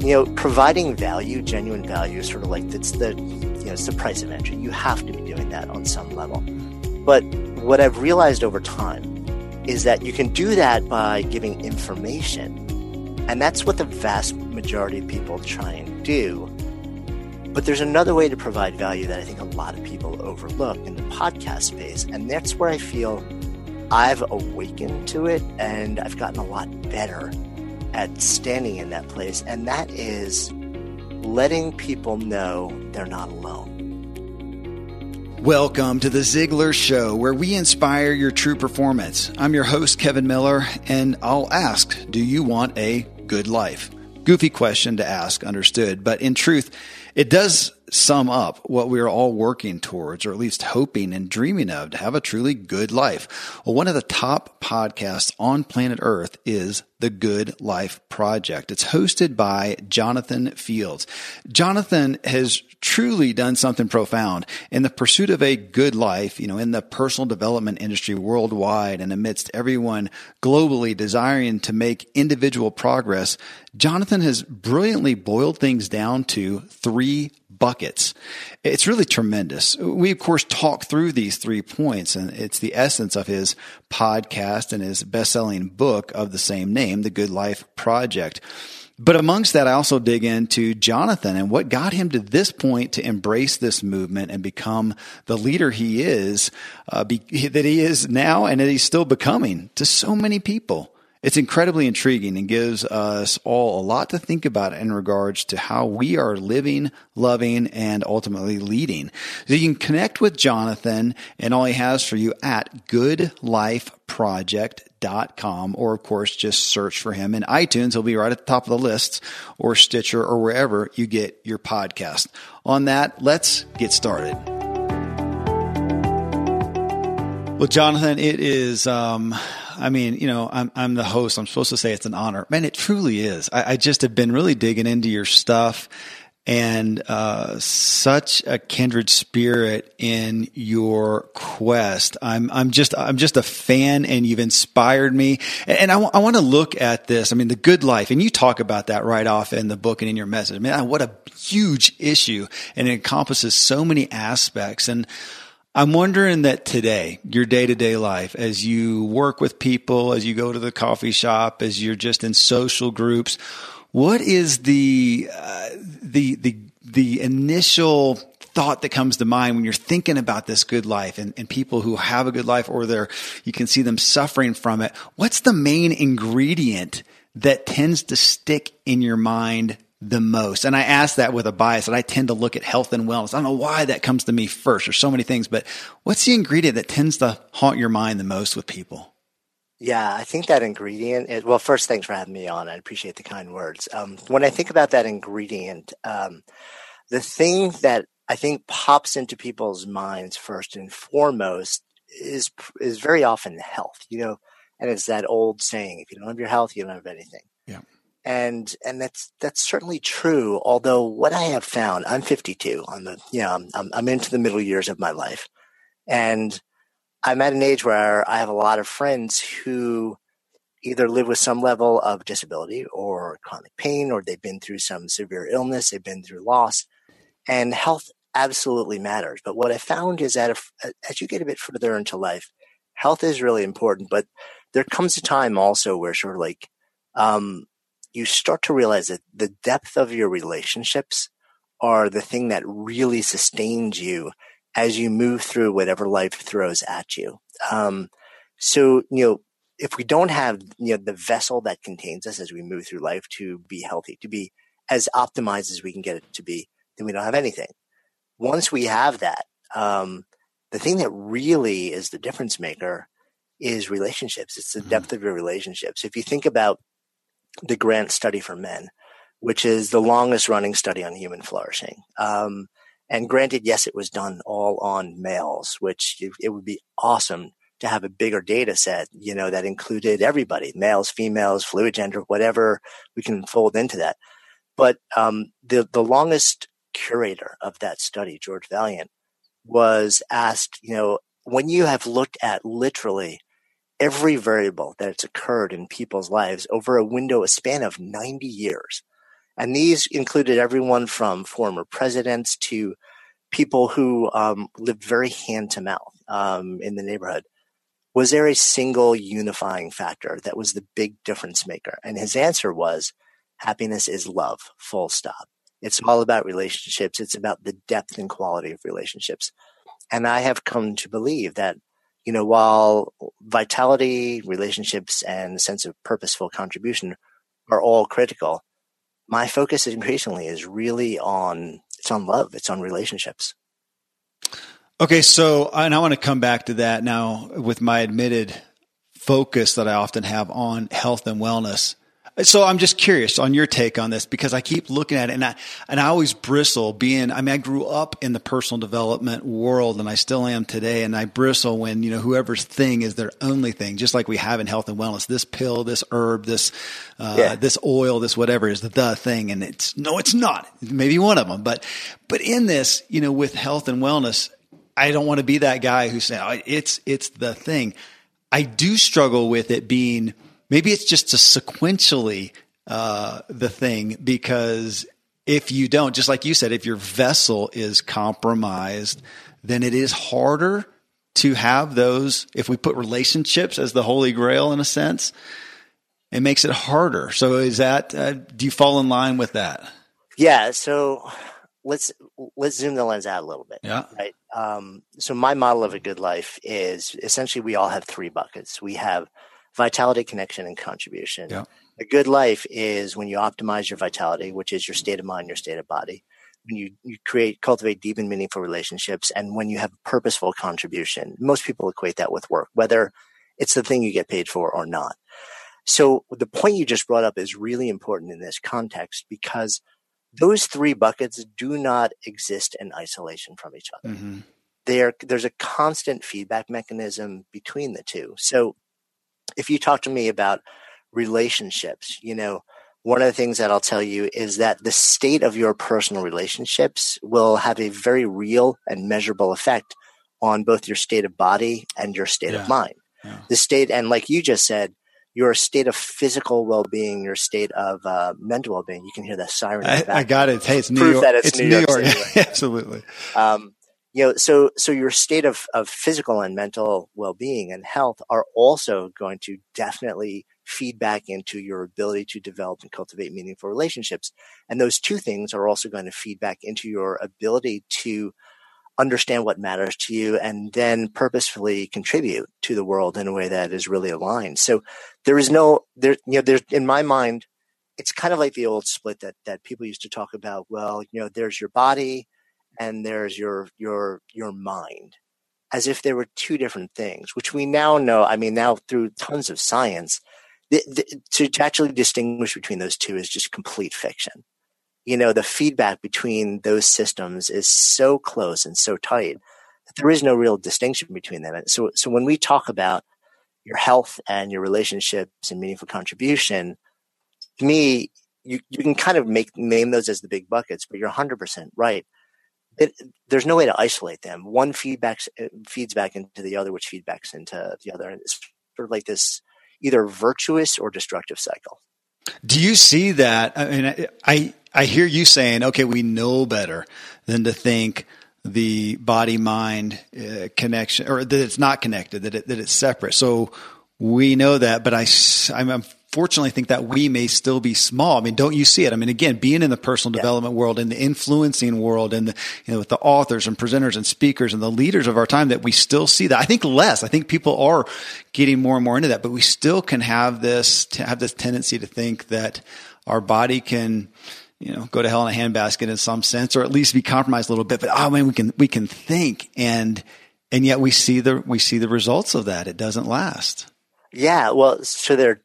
you know, providing value, genuine value, sort of like it's the you know it's the price of entry. You have to be doing that on some level. But what I've realized over time is that you can do that by giving information, and that's what the vast majority of people try and do. But there's another way to provide value that I think a lot of people overlook in the podcast space, and that's where I feel I've awakened to it and I've gotten a lot better standing in that place, and that is letting people know they're not alone. Welcome to the Ziglar Show, where we inspire your true performance. I'm your host, Kevin Miller, and I'll ask Do you want a good life? Goofy question to ask, understood. But in truth, it does sum up what we are all working towards, or at least hoping and dreaming of to have a truly good life. Well, one of the top podcasts on planet Earth is the Good Life Project. It's hosted by Jonathan Fields. Jonathan has truly done something profound in the pursuit of a good life, you know, in the personal development industry worldwide and amidst everyone globally desiring to make individual progress. Jonathan has brilliantly boiled things down to three buckets. It's really tremendous. We, of course, talk through these three points, and it's the essence of his podcast and his best selling book of the same name, The Good Life Project. But amongst that, I also dig into Jonathan and what got him to this point to embrace this movement and become the leader he is, uh, be, that he is now and that he's still becoming to so many people. It's incredibly intriguing and gives us all a lot to think about in regards to how we are living, loving, and ultimately leading. So you can connect with Jonathan and all he has for you at goodlifeproject.com or of course just search for him in iTunes. He'll be right at the top of the lists or Stitcher or wherever you get your podcast. On that, let's get started. Well, Jonathan, it is, um, I mean, you know, I'm, I'm the host. I'm supposed to say it's an honor. Man, it truly is. I, I just have been really digging into your stuff and uh, such a kindred spirit in your quest. I'm I'm just I'm just a fan, and you've inspired me. And, and I, w- I want to look at this. I mean, the good life, and you talk about that right off in the book and in your message. Man, what a huge issue, and it encompasses so many aspects. And I'm wondering that today, your day to day life, as you work with people, as you go to the coffee shop, as you're just in social groups, what is the uh, the the the initial thought that comes to mind when you're thinking about this good life and, and people who have a good life or they're you can see them suffering from it? What's the main ingredient that tends to stick in your mind the most? And I ask that with a bias and I tend to look at health and wellness. I don't know why that comes to me first. There's so many things, but what's the ingredient that tends to haunt your mind the most with people? Yeah, I think that ingredient is, well, first, thanks for having me on. I appreciate the kind words. Um, when I think about that ingredient, um, the thing that I think pops into people's minds first and foremost is, is very often health, you know, and it's that old saying, if you don't have your health, you don't have anything. And and that's that's certainly true. Although what I have found, I'm 52. I'm the you know I'm I'm into the middle years of my life, and I'm at an age where I have a lot of friends who either live with some level of disability or chronic pain, or they've been through some severe illness, they've been through loss, and health absolutely matters. But what I found is that if, as you get a bit further into life, health is really important. But there comes a time also where sort of like um, you start to realize that the depth of your relationships are the thing that really sustains you as you move through whatever life throws at you. Um, so, you know, if we don't have, you know, the vessel that contains us as we move through life to be healthy, to be as optimized as we can get it to be, then we don't have anything. Once we have that, um, the thing that really is the difference maker is relationships. It's the mm-hmm. depth of your relationships. If you think about the Grant Study for Men, which is the longest running study on human flourishing. Um, and granted, yes, it was done all on males, which it would be awesome to have a bigger data set, you know, that included everybody, males, females, fluid gender, whatever we can fold into that. But um, the the longest curator of that study, George Vaillant, was asked, you know, when you have looked at literally every variable that's occurred in people's lives over a window, a span of 90 years. And these included everyone from former presidents to people who um, lived very hand to mouth um, in the neighborhood. Was there a single unifying factor that was the big difference maker? And his answer was happiness is love, full stop. It's all about relationships. It's about the depth and quality of relationships. And I have come to believe that, you know, while vitality, relationships, and sense of purposeful contribution are all critical, my focus increasingly is really on it's on love, it's on relationships. Okay, so uh, and I want to come back to that now with my admitted focus that I often have on health and wellness. So I'm just curious on your take on this because I keep looking at it and I and I always bristle being I mean I grew up in the personal development world and I still am today and I bristle when you know whoever's thing is their only thing just like we have in health and wellness this pill this herb this uh, yeah. this oil this whatever is the, the thing and it's no it's not maybe one of them but but in this you know with health and wellness I don't want to be that guy who's saying oh, it's it's the thing I do struggle with it being maybe it's just a sequentially uh, the thing because if you don't, just like you said, if your vessel is compromised, then it is harder to have those. If we put relationships as the holy grail in a sense, it makes it harder. So is that, uh, do you fall in line with that? Yeah. So let's, let's zoom the lens out a little bit. Yeah. Right. Um, so my model of a good life is essentially we all have three buckets. We have vitality, connection, and contribution. Yeah. A good life is when you optimize your vitality, which is your state of mind, your state of body. When you, you create, cultivate deep and meaningful relationships, and when you have purposeful contribution. Most people equate that with work, whether it's the thing you get paid for or not. So the point you just brought up is really important in this context because those three buckets do not exist in isolation from each other. Mm-hmm. There, there's a constant feedback mechanism between the two. So if you talk to me about relationships, you know, one of the things that I'll tell you is that the state of your personal relationships will have a very real and measurable effect on both your state of body and your state yeah. of mind. Yeah. The state, and like you just said, your state of physical well-being, your state of uh, mental well-being. You can hear the siren. I, I, got it. Hey, it's New Proof York. That it's, it's New, New York. York. Absolutely. Um, you know so so your state of, of physical and mental well-being and health are also going to definitely feed back into your ability to develop and cultivate meaningful relationships. And those two things are also going to feed back into your ability to understand what matters to you and then purposefully contribute to the world in a way that is really aligned. So there is no there you know there's in my mind it's kind of like the old split that that people used to talk about well you know there's your body and there's your your your mind as if they were two different things which we now know i mean now through tons of science the, the, to, to actually distinguish between those two is just complete fiction. You know the feedback between those systems is so close and so tight that there is no real distinction between them. And so so when we talk about your health and your relationships and meaningful contribution to me you, you can kind of make name those as the big buckets but you're 100% right it, there's no way to isolate them. One feedback uh, feeds back into the other, which feedbacks into the other. And it's sort of like this either virtuous or destructive cycle. Do you see that? I mean, I, I hear you saying, okay, we know better than to think the body mind uh, connection or that it's not connected, that it, that it's separate. So we know that, but I, I'm fortunately I think that we may still be small. I mean, don't you see it? I mean, again, being in the personal yeah. development world and the influencing world and the, you know, with the authors and presenters and speakers and the leaders of our time that we still see that. I think less. I think people are getting more and more into that, but we still can have this, have this tendency to think that our body can, you know, go to hell in a handbasket in some sense, or at least be compromised a little bit. But oh man, we can, we can think and, and yet we see the, we see the results of that. It doesn't last. Yeah, well, so there are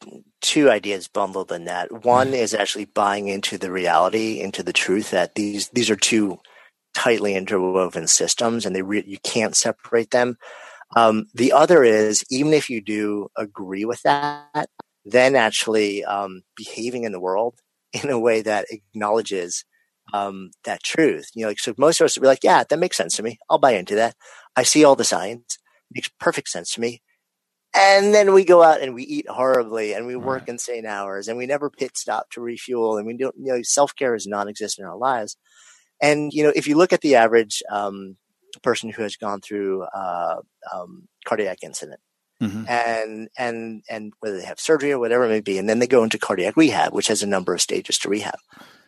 two ideas bundled in that. One is actually buying into the reality, into the truth that these these are two tightly interwoven systems, and they re- you can't separate them. Um, the other is even if you do agree with that, then actually um, behaving in the world in a way that acknowledges um, that truth. You know, like, so most of us would be like, "Yeah, that makes sense to me. I'll buy into that. I see all the signs. It makes perfect sense to me." And then we go out and we eat horribly and we work right. insane hours and we never pit stop to refuel and we don't you know self-care is non-existent in our lives and you know if you look at the average um, person who has gone through uh, um, cardiac incident mm-hmm. and and and whether they have surgery or whatever it may be and then they go into cardiac rehab which has a number of stages to rehab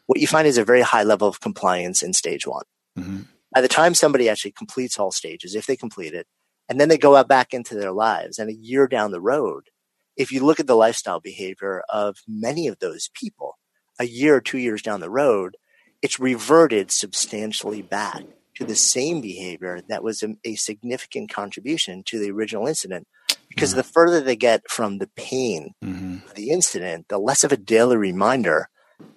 what you find is a very high level of compliance in stage one mm-hmm. by the time somebody actually completes all stages if they complete it and then they go out back into their lives. And a year down the road, if you look at the lifestyle behavior of many of those people, a year or two years down the road, it's reverted substantially back to the same behavior that was a, a significant contribution to the original incident. Because mm-hmm. the further they get from the pain mm-hmm. of the incident, the less of a daily reminder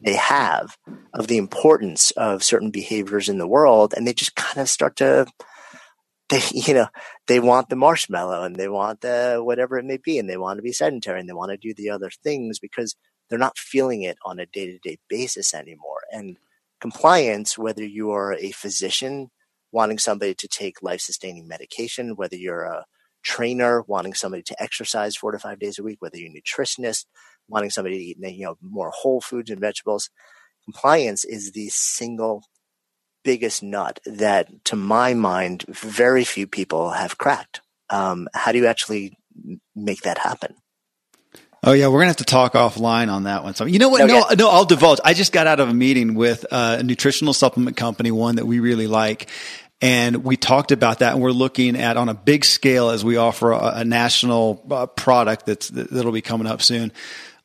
they have of the importance of certain behaviors in the world. And they just kind of start to they you know they want the marshmallow and they want the whatever it may be and they want to be sedentary and they want to do the other things because they're not feeling it on a day-to-day basis anymore. And compliance whether you are a physician wanting somebody to take life-sustaining medication whether you're a trainer wanting somebody to exercise four to five days a week whether you're a nutritionist wanting somebody to eat you know more whole foods and vegetables compliance is the single biggest nut that, to my mind, very few people have cracked. Um, how do you actually make that happen? Oh yeah, we're gonna have to talk offline on that one. So you know what? No, no, no, I'll divulge. I just got out of a meeting with a nutritional supplement company, one that we really like, and we talked about that. And we're looking at on a big scale as we offer a, a national uh, product that's that'll be coming up soon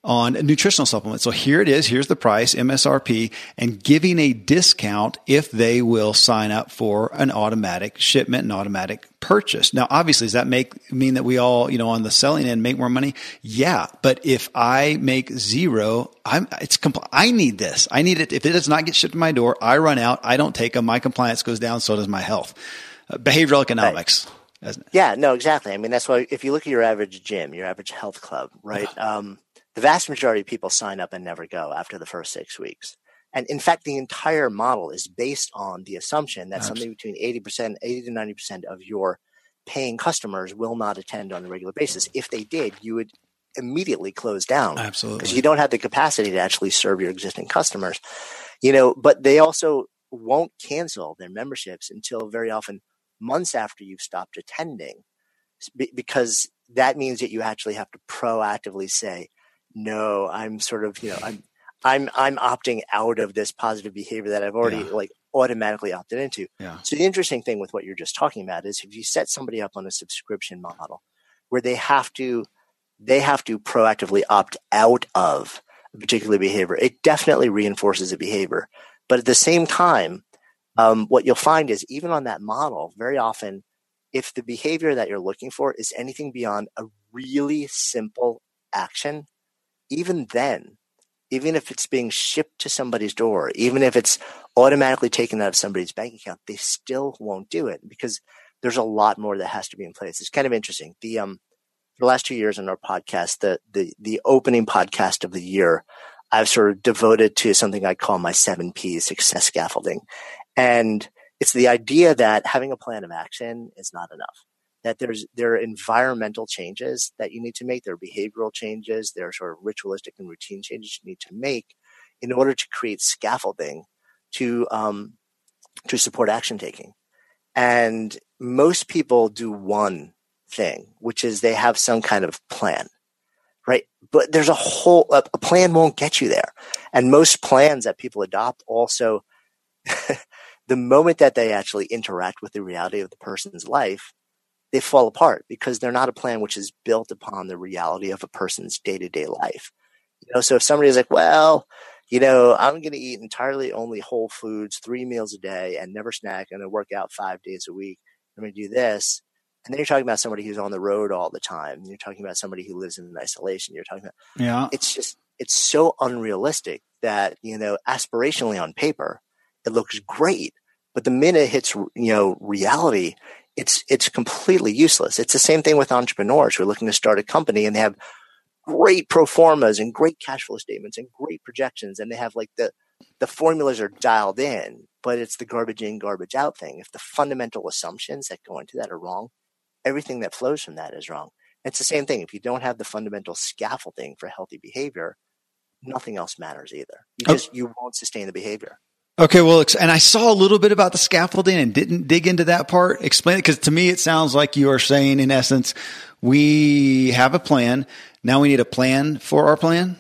on nutritional supplements. So here it is. Here's the price, MSRP, and giving a discount if they will sign up for an automatic shipment and automatic purchase. Now, obviously, does that make mean that we all, you know, on the selling end make more money? Yeah. But if I make zero, I'm, it's, compl- I need this. I need it. If it does not get shipped to my door, I run out. I don't take them. My compliance goes down. So does my health. Uh, behavioral economics. Right. Yeah, no, exactly. I mean, that's why if you look at your average gym, your average health club, right? Um, the vast majority of people sign up and never go after the first six weeks. And in fact, the entire model is based on the assumption that something between 80%, 80 to 90% of your paying customers will not attend on a regular basis. If they did, you would immediately close down. Absolutely. Because you don't have the capacity to actually serve your existing customers. You know, but they also won't cancel their memberships until very often months after you've stopped attending because that means that you actually have to proactively say, no, I'm sort of, you know, I'm, I'm, I'm opting out of this positive behavior that I've already yeah. like automatically opted into. Yeah. So the interesting thing with what you're just talking about is if you set somebody up on a subscription model where they have to, they have to proactively opt out of a particular behavior, it definitely reinforces a behavior. But at the same time, um, what you'll find is even on that model, very often, if the behavior that you're looking for is anything beyond a really simple action, even then, even if it's being shipped to somebody's door, even if it's automatically taken out of somebody's bank account, they still won't do it because there's a lot more that has to be in place. It's kind of interesting. The um the last two years on our podcast, the the the opening podcast of the year, I've sort of devoted to something I call my seven P's success scaffolding. And it's the idea that having a plan of action is not enough that there's there are environmental changes that you need to make. There are behavioral changes. There are sort of ritualistic and routine changes you need to make in order to create scaffolding to um, to support action taking. And most people do one thing, which is they have some kind of plan, right? But there's a whole a, a plan won't get you there, and most plans that people adopt also. the moment that they actually interact with the reality of the person's life, they fall apart because they're not a plan which is built upon the reality of a person's day to day life. You know, so if somebody is like, well, you know, I'm going to eat entirely only whole foods, three meals a day, and never snack, and then work out five days a week. I'm going to do this. And then you're talking about somebody who's on the road all the time. You're talking about somebody who lives in isolation. You're talking about, yeah, it's just, it's so unrealistic that, you know, aspirationally on paper, it looks great. But the minute it hits, you know, reality, it's it's completely useless. It's the same thing with entrepreneurs who are looking to start a company and they have great pro formas and great cash flow statements and great projections and they have like the the formulas are dialed in, but it's the garbage in, garbage out thing. If the fundamental assumptions that go into that are wrong, everything that flows from that is wrong. It's the same thing. If you don't have the fundamental scaffolding for healthy behavior, nothing else matters either. You oh. just you won't sustain the behavior. Okay, well, and I saw a little bit about the scaffolding and didn't dig into that part. Explain it because to me it sounds like you are saying, in essence, we have a plan. Now we need a plan for our plan.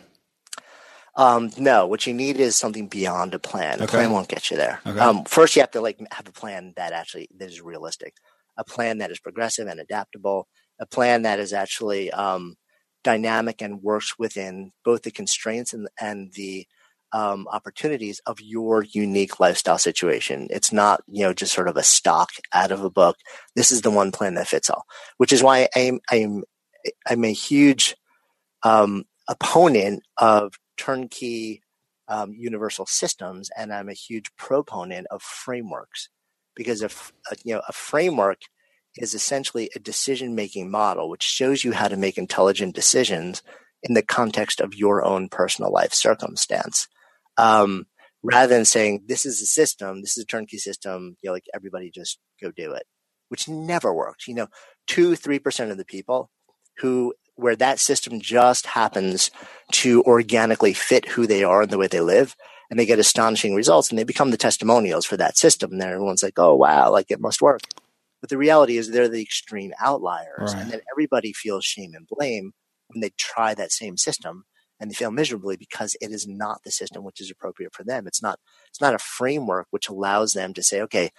Um, no, what you need is something beyond a plan. A Okay. plan won't get you there. Okay. Um, first, you have to like have a plan that actually that is realistic, a plan that is progressive and adaptable, a plan that is actually um, dynamic and works within both the constraints and and the um, opportunities of your unique lifestyle situation. It's not you know just sort of a stock out of a book. This is the one plan that fits all, which is why I'm I'm I'm a huge um, opponent of turnkey um, universal systems, and I'm a huge proponent of frameworks because if uh, you know a framework is essentially a decision making model which shows you how to make intelligent decisions in the context of your own personal life circumstance. Um, rather than saying this is a system, this is a turnkey system, you know, like everybody just go do it, which never works. You know, two, three percent of the people who where that system just happens to organically fit who they are and the way they live, and they get astonishing results, and they become the testimonials for that system. And then everyone's like, "Oh wow, like it must work." But the reality is, they're the extreme outliers, Right. and then everybody feels shame and blame when they try that same system and they fail miserably because it is not the system which is appropriate for them. It's not. It's not a framework which allows them to say, "Okay."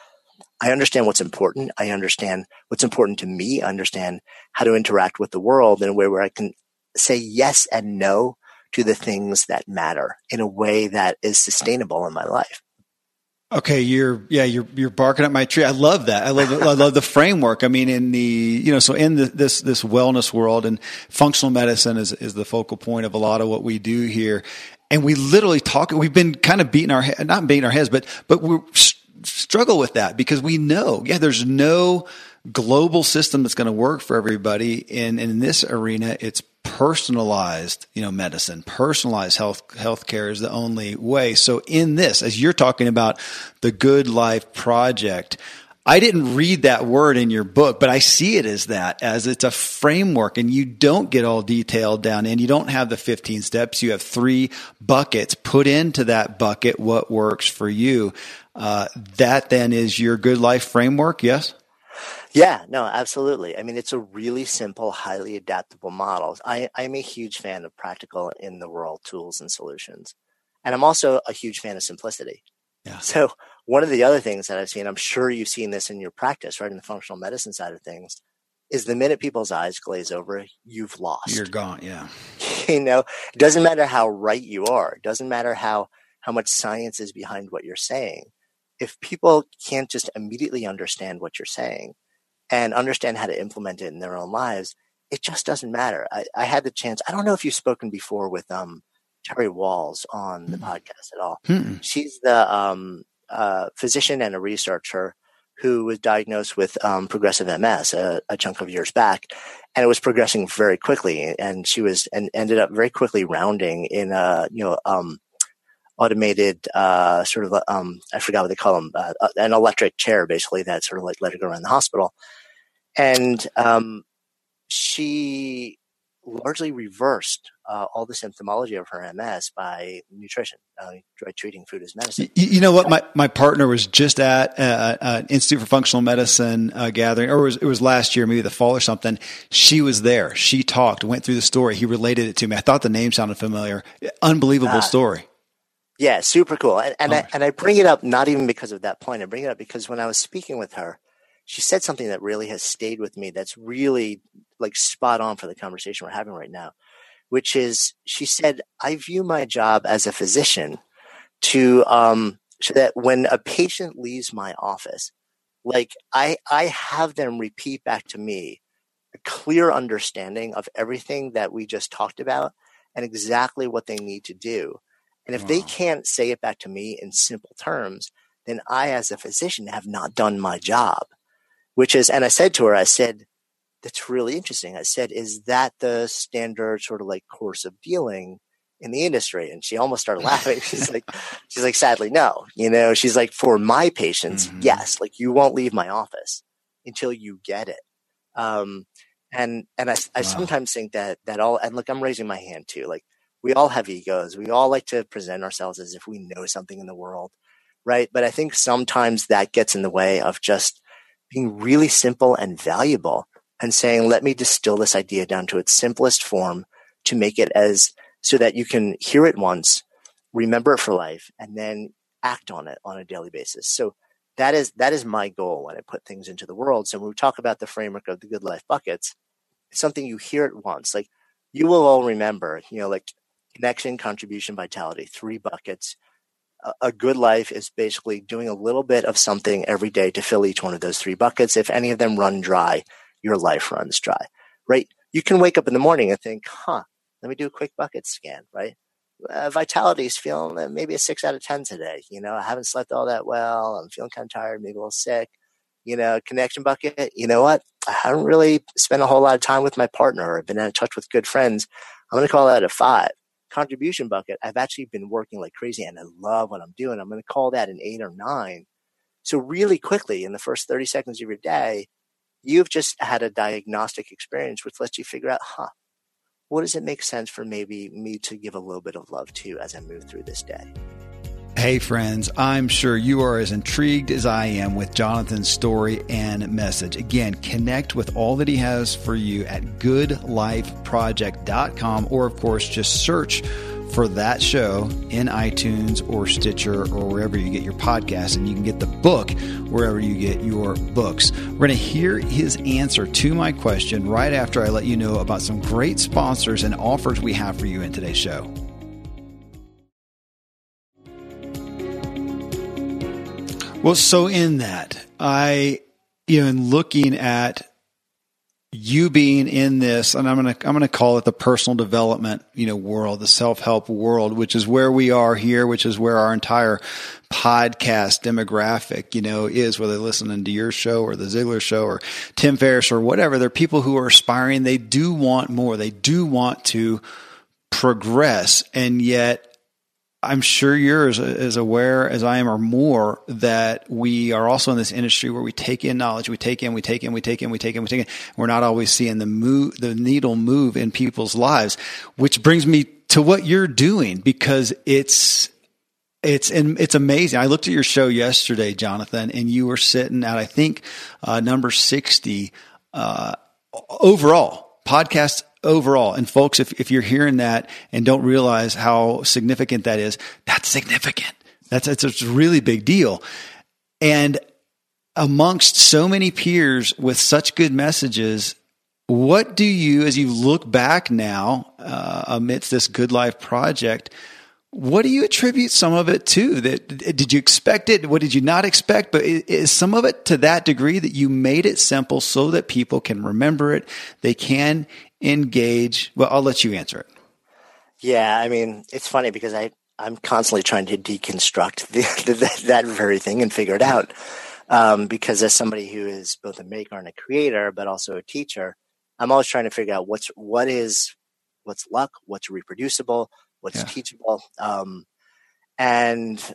I understand what's important. I understand what's important to me. I understand how to interact with the world in a way where I can say yes and no to the things that matter in a way that is sustainable in my life. Okay, you're yeah, you're you're barking up my tree. I love that. I love I love the framework. I mean, in the you know, so in the, this this wellness world and functional medicine is is the focal point of a lot of what we do here. And we literally talk. We've been kind of beating our head, not beating our heads, but but we struggle with that because we know, yeah, there's no global system that's going to work for everybody. And in this arena, it's personalized, you know, medicine, personalized health healthcare is the only way. So in this, as you're talking about the Good Life Project, I didn't read that word in your book, but I see it as that, as it's a framework and you don't get all detailed down in. You don't have the 15 steps. You have three buckets. Put into that bucket what works for you. Uh, that then is your good life framework. Yes. Yeah, no, absolutely. I mean, it's a really simple, highly adaptable model. I, I'm a huge fan of practical in the world tools and solutions. And I'm also a huge fan of simplicity. Yeah. So one of the other things that I've seen, I'm sure you've seen this in your practice, right? In the functional medicine side of things, is the minute people's eyes glaze over, you've lost. You're gone. Yeah. you know, it doesn't matter how right you are. It doesn't matter how, how much science is behind what you're saying. If people can't just immediately understand what you're saying and understand how to implement it in their own lives, it just doesn't matter. I, I had the chance. I don't know if you've spoken before with um, Terry Wahls on the Mm. podcast at all. Mm-mm. She's the um, uh, physician and a researcher who was diagnosed with um, progressive MS a, a chunk of years back, and it was progressing very quickly. And she was and ended up very quickly rounding in a you know um, automated uh, sort of um, I forgot what they call them uh, an electric chair basically that sort of like let her go around the hospital, and um, she largely reversed uh, all the symptomology of her MS by nutrition, uh, by treating food as medicine. You, you know what? My, my partner was just at uh, uh, Institute for Functional Medicine uh, gathering, or it was, it was last year, maybe the fall or something. She was there. She talked, went through the story. He related it to me. I thought the name sounded familiar. Unbelievable Ah. story. Yeah, super cool. And, and, Oh. I, and I bring it up not even because of that point. I bring it up because when I was speaking with her, she said something that really has stayed with me that's really like spot on for the conversation we're having right now, which is she said, I view my job as a physician to, um, so that when a patient leaves my office, like I, I have them repeat back to me a clear understanding of everything that we just talked about and exactly what they need to do. And if they can't say it back to me in simple terms, then I, as a physician, have not done my job. Which is, and I said to her, I said, that's really interesting. I said, is that the standard sort of like course of dealing in the industry? And she almost started laughing. She's like, she's like, sadly, no. You know, she's like, for my patients, Mhm. yes, like you won't leave my office until you get it. Um, And and I, I wow. sometimes think that that all and look, I'm raising my hand too. Like we all have egos. We all like to present ourselves as if we know something in the world, right? But I think sometimes that gets in the way of just being really simple and valuable and saying, let me distill this idea down to its simplest form to make it as so that you can hear it once, remember it for life, and then act on it on a daily basis. So that is that is my goal when I put things into the world. So when we talk about the framework of the good life buckets, it's something you hear it once. Like you will all remember, you know, like connection, contribution, vitality, three buckets. A, good life is basically doing a little bit of something every day to fill each one of those three buckets. If any of them run dry, your life runs dry, right? You can wake up in the morning and think, huh, let me do a quick bucket scan, right? uh, vitality is feeling uh, maybe a six out of 10 today. You know, I haven't slept all that well. I'm feeling kind of tired, maybe a little sick. You know, connection bucket, you know what? I haven't really spent a whole lot of time with my partner or been in touch with good friends. I'm going to call that a five. Contribution bucket, I've actually been working like crazy and I love what I'm doing. I'm going to call that an eight or nine. So, really quickly in the first 30 seconds of your day, you've just had a diagnostic experience which lets you figure out, huh, what does it make sense for maybe me to give a little bit of love to as I move through this day? Hey, friends, I'm sure you are as intrigued as I am with Jonathan's story and message. Again, connect with all that he has for you at goodlifeproject.com, or of course, just search for that show in iTunes or Stitcher or wherever you get your podcasts, and you can get the book wherever you get your books. We're going to hear his answer to my question right after I let you know about some great sponsors and offers we have for you in today's show. Well, so in that, I, you know, in looking at you being in this, and I'm gonna I'm gonna call it the personal development, you know, world, the self help world, which is where we are here, which is where our entire podcast demographic, you know, is whether they're listening to your show or the Ziglar show or Tim Ferriss or whatever. They're people who are aspiring. They do want more. They do want to progress, and yet I'm sure you're as, as, aware as I am or more that we are also in this industry where we take in knowledge, we take in, we take in, we take in, we take in, we take in. We're not always seeing the move, the needle move in people's lives, which brings me to what you're doing because it's, it's and it's amazing. I looked at your show yesterday, Jonathan, and you were sitting at I think uh, number sixty uh, overall podcast overall. And folks, if, if you're hearing that and don't realize how significant that is, that's significant. That's, it's a really big deal. And amongst so many peers with such good messages, what do you, as you look back now uh, amidst this Good Life project, what do you attribute some of it to? That did you expect it? What did you not expect? But is some of it to that degree that you made it simple so that people can remember it, they can engage? Well, I'll let you answer it. Yeah, I mean, it's funny because I I'm constantly trying to deconstruct the, the, that very thing and figure it out. Um, because as somebody who is both a maker and a creator, but also a teacher, I'm always trying to figure out what's what is what's luck, what's reproducible, what's yeah. teachable, um, and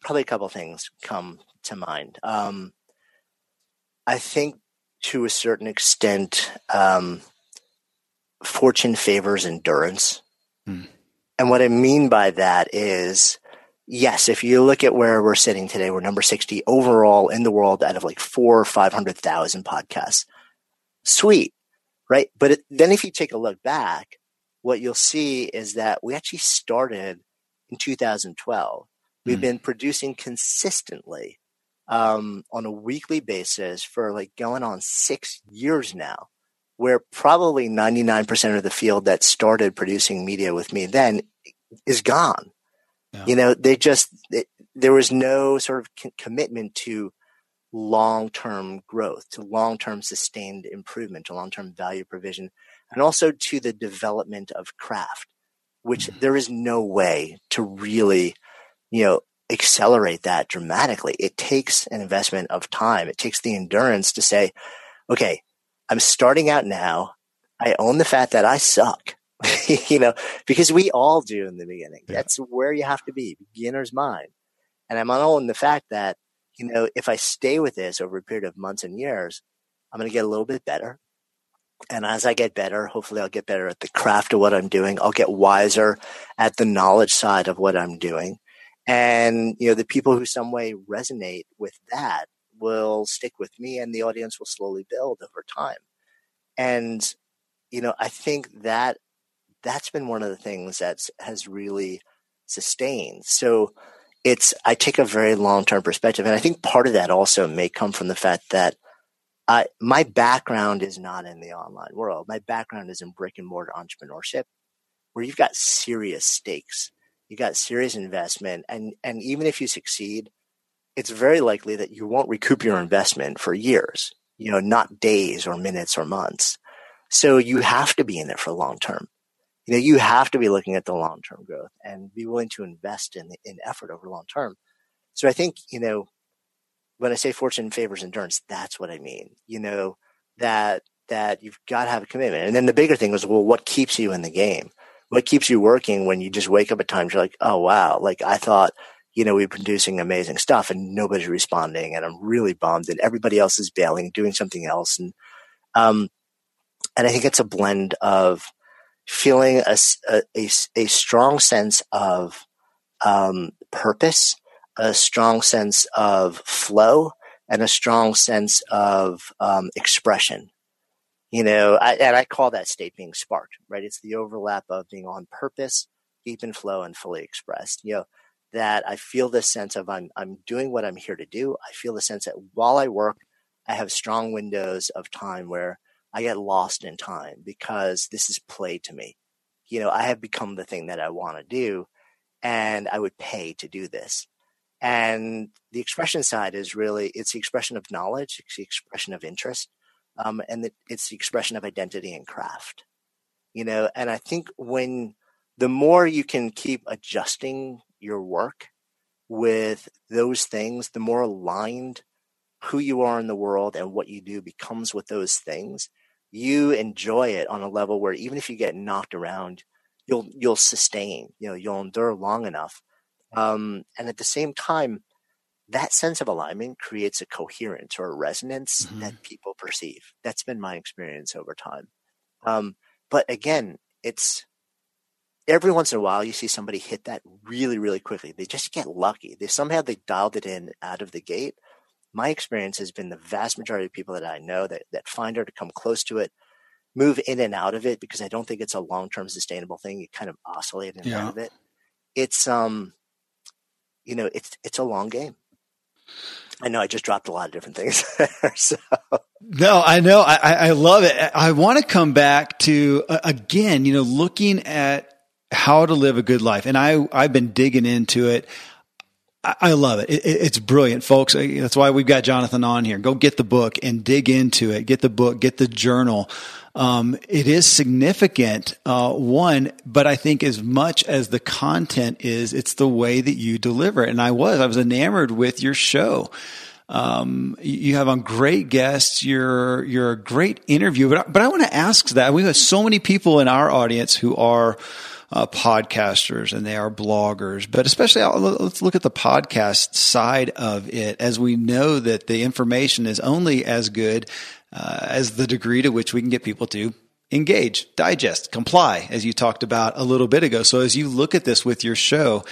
probably a couple things come to mind. Um, I think to a certain extent, um, fortune favors endurance. Hmm. And what I mean by that is, yes, if you look at where we're sitting today, we're number 60 overall in the world out of like four or 500,000 podcasts. Sweet, right? But it, then if you take a look back, what you'll see is that we actually started in 2012. We've hmm. been producing consistently um, on a weekly basis for like going on six years now where probably 99% of the field that started producing media with me then is gone. Yeah. You know, they just, it, there was no sort of commitment to long term growth, to long term sustained improvement, to long term value provision, and also to the development of craft, which mm-hmm. there is no way to really, you know, accelerate that dramatically. It takes an investment of time. It takes the endurance to say, okay, I'm starting out now. I own the fact that I suck, you know, because we all do in the beginning. Yeah. That's where you have to be, beginner's mind. And I'm own the fact that, you know, if I stay with this over a period of months and years, I'm going to get a little bit better. And as I get better, hopefully I'll get better at the craft of what I'm doing. I'll get wiser at the knowledge side of what I'm doing. And, you know, the people who some way resonate with that will stick with me and the audience will slowly build over time. And, you know, I think that that's been one of the things that has really sustained. So it's, I take a very long term perspective. And I think part of that also may come from the fact that My background is not in the online world. My background is in brick and mortar entrepreneurship, where you've got serious stakes, you got serious investment, and and even if you succeed, it's very likely that you won't recoup your investment for years. You know, not days or minutes or months. So you have to be in it for long term. You know, you have to be looking at the long term growth and be willing to invest in in effort over long term. So I think you know when I say fortune favors endurance, that's what I mean. You know, that that you've got to have a commitment. And then the bigger thing was, well, what keeps you in the game? What keeps you working when you just wake up at times you're like, oh wow, like I thought, you know, we are producing amazing stuff and nobody's responding and I'm really bummed and everybody else is bailing, doing something else. And um and I think it's a blend of feeling a, a, a strong sense of um, purpose a strong sense of flow and a strong sense of um, expression. You know, I, and I call that state being sparked, right? It's the overlap of being on purpose, deep in flow, and fully expressed. You know, that I feel this sense of I'm I'm doing what I'm here to do. I feel the sense that while I work, I have strong windows of time where I get lost in time because this is play to me. You know, I have become the thing that I want to do, and I would pay to do this. And the expression side is really it's the expression of knowledge, it's the expression of interest, um, and it's the expression of identity and craft. You know, and I think when the more you can keep adjusting your work with those things, the more aligned who you are in the world and what you do becomes with those things. You enjoy it on a level where even if you get knocked around, you'll you'll sustain. You know, you'll endure long enough um, and at the same time, that sense of alignment creates a coherence or a resonance mm-hmm. that people perceive. That's been my experience over time. Um, but again, it's every once in a while you see somebody hit that really, really quickly. They just get lucky. They somehow they dialed it in out of the gate. My experience has been the vast majority of people that I know that, that find her to come close to it, move in and out of it because I don't think it's a long term sustainable thing. You kind of oscillate in and yeah. out of it. It's um you know, it's it's a long game. I know I just dropped a lot of different things. So. No, I know. I, I love it. I want to come back to, uh, again, you know, looking at how to live a good life. And I, I've been digging into it. I, love it. it. It's brilliant, folks. That's why we've got Jonathan on here. Go get the book and dig into it. Get the book, get the journal um, it is significant, uh, one, but I think as much as the content is, it's the way that you deliver it. And I was, I was enamored with your show. Um, you have on great guests. You're, you're a great interview, but, but I want to ask that we have so many people in our audience who are, uh, podcasters and they are bloggers, but especially uh, let's look at the podcast side of it as we know that the information is only as good uh, as the degree to which we can get people to engage, digest, comply, as you talked about a little bit ago. So as you look at this with your show,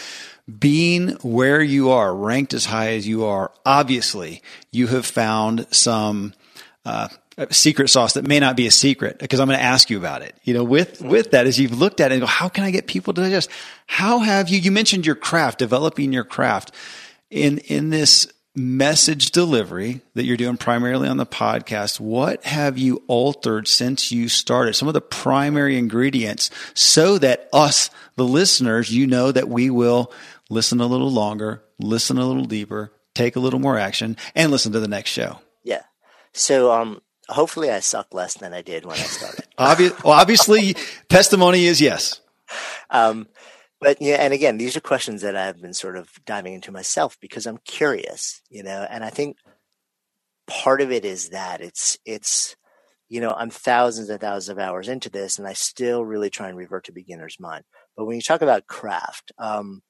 being where you are, ranked as high as you are, obviously you have found some uh, secret sauce that may not be a secret because I'm going to ask you about it. You know, with with that, as you've looked at it and go, how can I get people to digest? How have you? You mentioned your craft, developing your craft in in this message delivery that you're doing primarily on the podcast, what have you altered since you started? Some of the primary ingredients so that us, the listeners, you know that we will listen a little longer, listen a little deeper, take a little more action, and listen to the next show. Yeah. So, um, hopefully I suck less than I did when I started. Obvious, well, obviously, testimony is yes. Um, but yeah, and again, these are questions that I've been sort of diving into myself because I'm curious, you know, and I think part of it is that it's it's you know I'm thousands and thousands of hours into this, and I still really try and revert to beginner's mind. But when you talk about craft, um,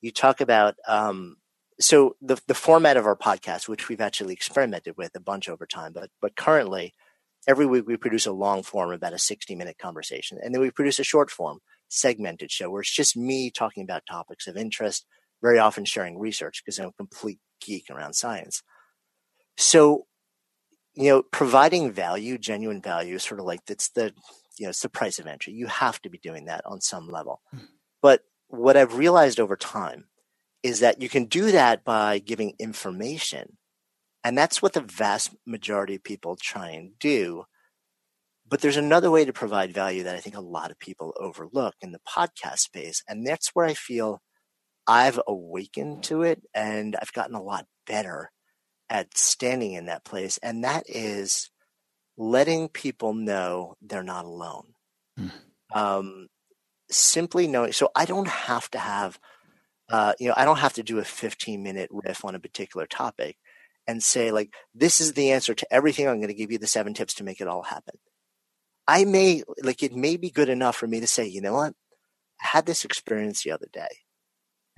you talk about um, so the the format of our podcast, which we've actually experimented with a bunch over time, but but currently every week we produce a long form, about a 60 minute conversation. And then we produce a short form, segmented show where it's just me talking about topics of interest, very often sharing research because I'm a complete geek around science. So, you know, providing value, genuine value, is sort of like it's the, you know, it's the price of entry. You have to be doing that on some level. Mm. But what I've realized over time is that you can do that by giving information. And that's what the vast majority of people try and do. But there's another way to provide value that I think a lot of people overlook in the podcast space. And that's where I feel I've awakened to it and I've gotten a lot better at standing in that place. And that is letting people know they're not alone. Mm. Um, simply knowing, so I don't have to have, uh, you know, I don't have to do a 15 minute riff on a particular topic and say, like, this is the answer to everything. I'm going to give you the seven tips to make it all happen. I may, like, it may be good enough for me to say, you know what? I had this experience the other day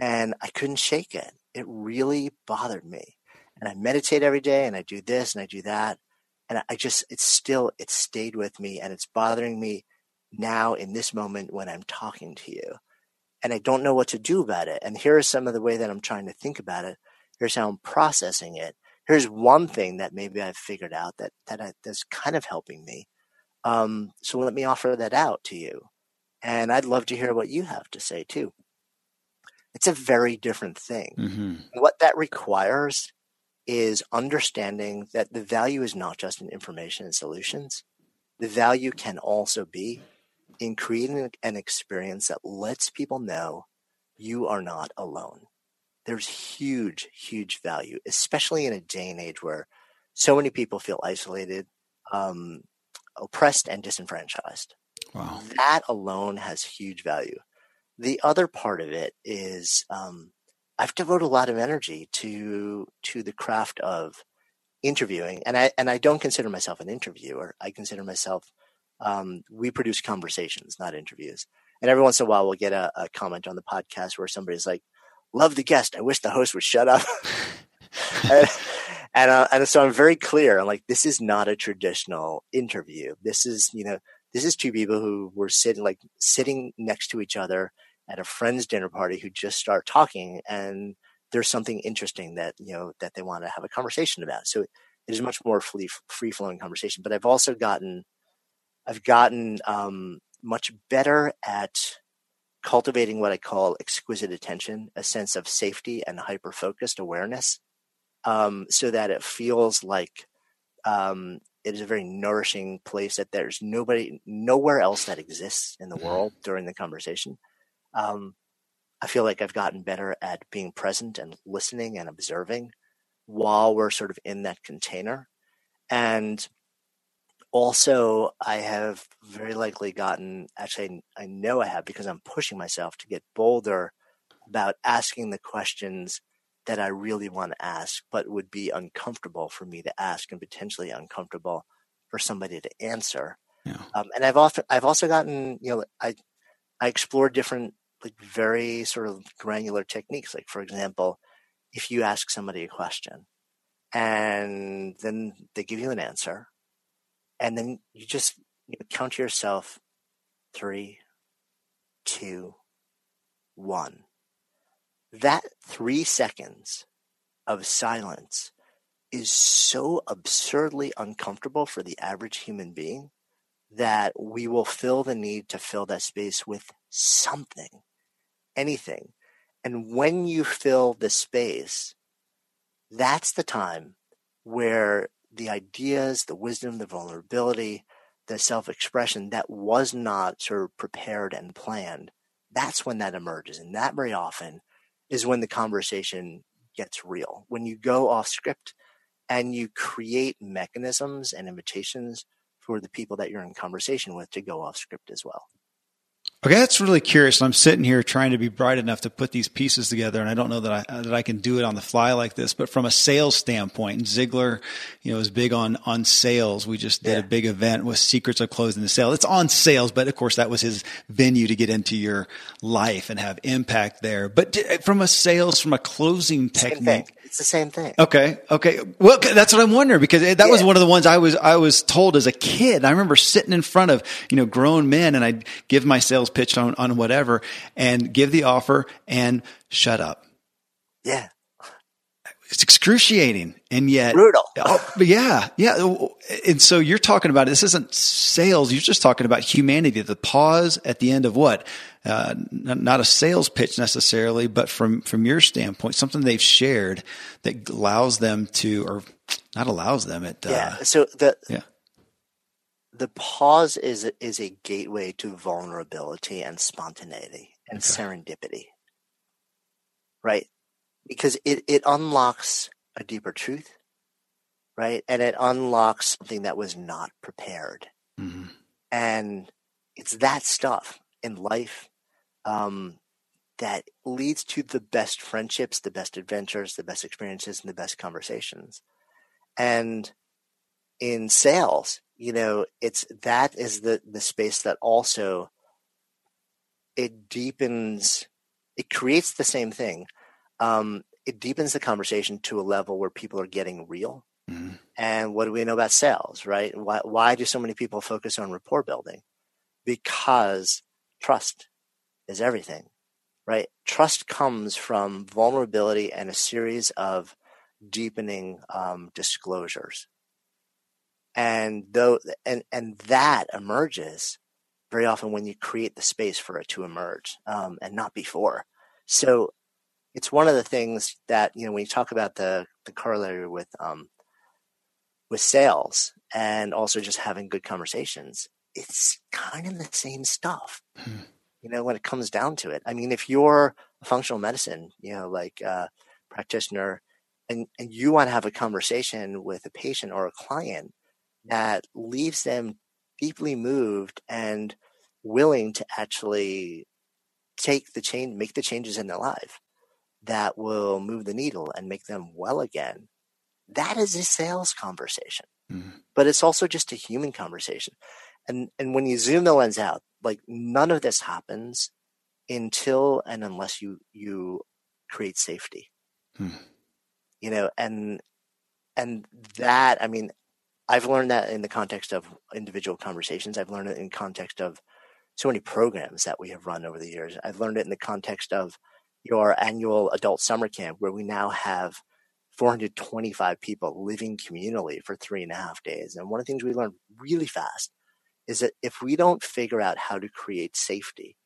and I couldn't shake it. It really bothered me. And I meditate every day and I do this and I do that. And I just, it's still, it stayed with me and it's bothering me now in this moment when I'm talking to you. And I don't know what to do about it. And here is some of the way that I'm trying to think about it. Here's how I'm processing it. Here's one thing that maybe I've figured out that, that I, that's kind of helping me. Um, so let me offer that out to you. And I'd love to hear what you have to say too. It's a very different thing. Mm-hmm. What that requires is understanding that the value is not just in information and solutions. The value can also be in creating an experience that lets people know you are not alone. There's huge, huge value, especially in a day and age where so many people feel isolated, um, oppressed, and disenfranchised. Wow. That alone has huge value. The other part of it is um, I've devoted a lot of energy to to the craft of interviewing, and I and I don't consider myself an interviewer. I consider myself um, we produce conversations, not interviews. And every once in a while, we'll get a, a comment on the podcast where somebody's like, "Love the guest. I wish the host would shut up." and and, uh, and so I'm very clear. I'm like, this is not a traditional interview. This is you know this is two people who were sitting like sitting next to each other at a friend's dinner party who just start talking and there's something interesting that you know that they want to have a conversation about so it is much more free free flowing conversation but i've also gotten i've gotten um, much better at cultivating what i call exquisite attention a sense of safety and hyper focused awareness um, so that it feels like um, it is a very nourishing place that there's nobody nowhere else that exists in the mm-hmm. world during the conversation um, I feel like I've gotten better at being present and listening and observing while we're sort of in that container. And also, I have very likely gotten, actually, I know I have because I'm pushing myself to get bolder about asking the questions that I really want to ask, but would be uncomfortable for me to ask and potentially uncomfortable for somebody to answer. Yeah. Um, and I've often, I've also gotten, you know, I, I explore different like very sort of granular techniques. Like for example, if you ask somebody a question and then they give you an answer, and then you just you know, count to yourself three, two, one. That three seconds of silence is so absurdly uncomfortable for the average human being that we will feel the need to fill that space with something anything. And when you fill the space, that's the time where the ideas, the wisdom, the vulnerability, the self expression that was not sort of prepared and planned, that's when that emerges. And that very often is when the conversation gets real. When you go off script and you create mechanisms and invitations for the people that you're in conversation with to go off script as well. Okay, that's really curious. I'm sitting here trying to be bright enough to put these pieces together, and I don't know that I uh, that I can do it on the fly like this. But from a sales standpoint, Ziglar, you know, is big on on sales. We just did yeah. a big event with Secrets of Closing the Sale. It's on sales, but of course that was his venue to get into your life and have impact there. But from a sales, from a closing technique, It's the same thing. Okay. Okay. Well, that's what I'm wondering because eh, that yeah. was one of the ones I was, I was told as a kid. I remember sitting in front of, you know, grown men and I'd give my sales pitch on, on whatever and give the offer and shut up. Yeah. It's excruciating and yet brutal. oh, yeah. Yeah. And so you're talking about, this isn't sales. You're just talking about humanity, the pause at the end of what? Uh, not a sales pitch necessarily, but from, from your standpoint, something they've shared that allows them to, or not allows them. It, uh, yeah. So the, yeah. the pause is, is a gateway to vulnerability and spontaneity and okay. serendipity. Right. Because it, it unlocks a deeper truth. Right. And it unlocks something that was not prepared. Mm-hmm. And it's that stuff in life um, that leads to the best friendships, the best adventures, the best experiences, and the best conversations. And in sales, you know, it's that is the the space that also it deepens, it creates the same thing. Um, it deepens the conversation to a level where people are getting real. Mm-hmm. And what do we know about sales, right? Why, why do so many people focus on rapport building? Because trust is everything, right? Trust comes from vulnerability and a series of deepening um, disclosures. And though, and, and that emerges very often when you create the space for it to emerge, um, and not before. So it's one of the things that, you know, when you talk about the, the corollary with, um, with sales and also just having good conversations, it's kind of the same stuff. Hmm. You know, when it comes down to it. I mean, if you're a functional medicine, you know, like uh, practitioner, and, and you want to have a conversation with a patient or a client that leaves them deeply moved and willing to actually take the change, make the changes in their life that will move the needle and make them well again. That is a sales conversation, mm-hmm. but it's also just a human conversation. And and when you zoom the lens out, like none of this happens until and unless you you create safety. Hmm. You know, and and that I mean, I've learned that in the context of individual conversations. I've learned it in context of so many programs that we have run over the years. I've learned it in the context of your annual adult summer camp, where we now have 425 people living communally for three and a half days. And one of the things we learned really fast is that if we don't figure out how to create safety,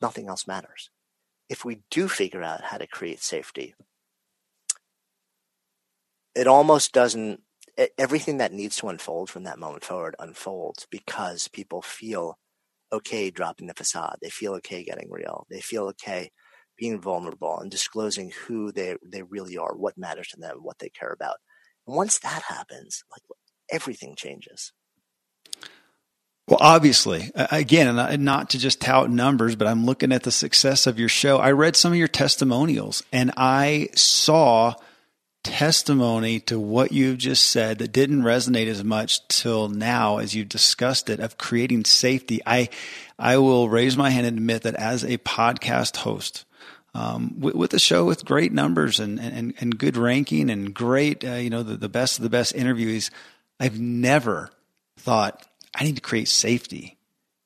nothing else matters. If we do figure out how to create safety, it almost doesn't, everything that needs to unfold from that moment forward unfolds because people feel okay dropping the facade. They feel okay getting real. They feel okay being vulnerable and disclosing who they, they really are, what matters to them, what they care about. And once that happens, like everything changes. Well, obviously, again, not to just tout numbers, but I'm looking at the success of your show. I read some of your testimonials and I saw testimony to what you've just said that didn't resonate as much till now as you discussed it of creating safety. I, I will raise my hand and admit that as a podcast host, um, with, with, a show with great numbers and, and, and good ranking and great, uh, you know, the, the best of the best interviewees, I've never thought I need to create safety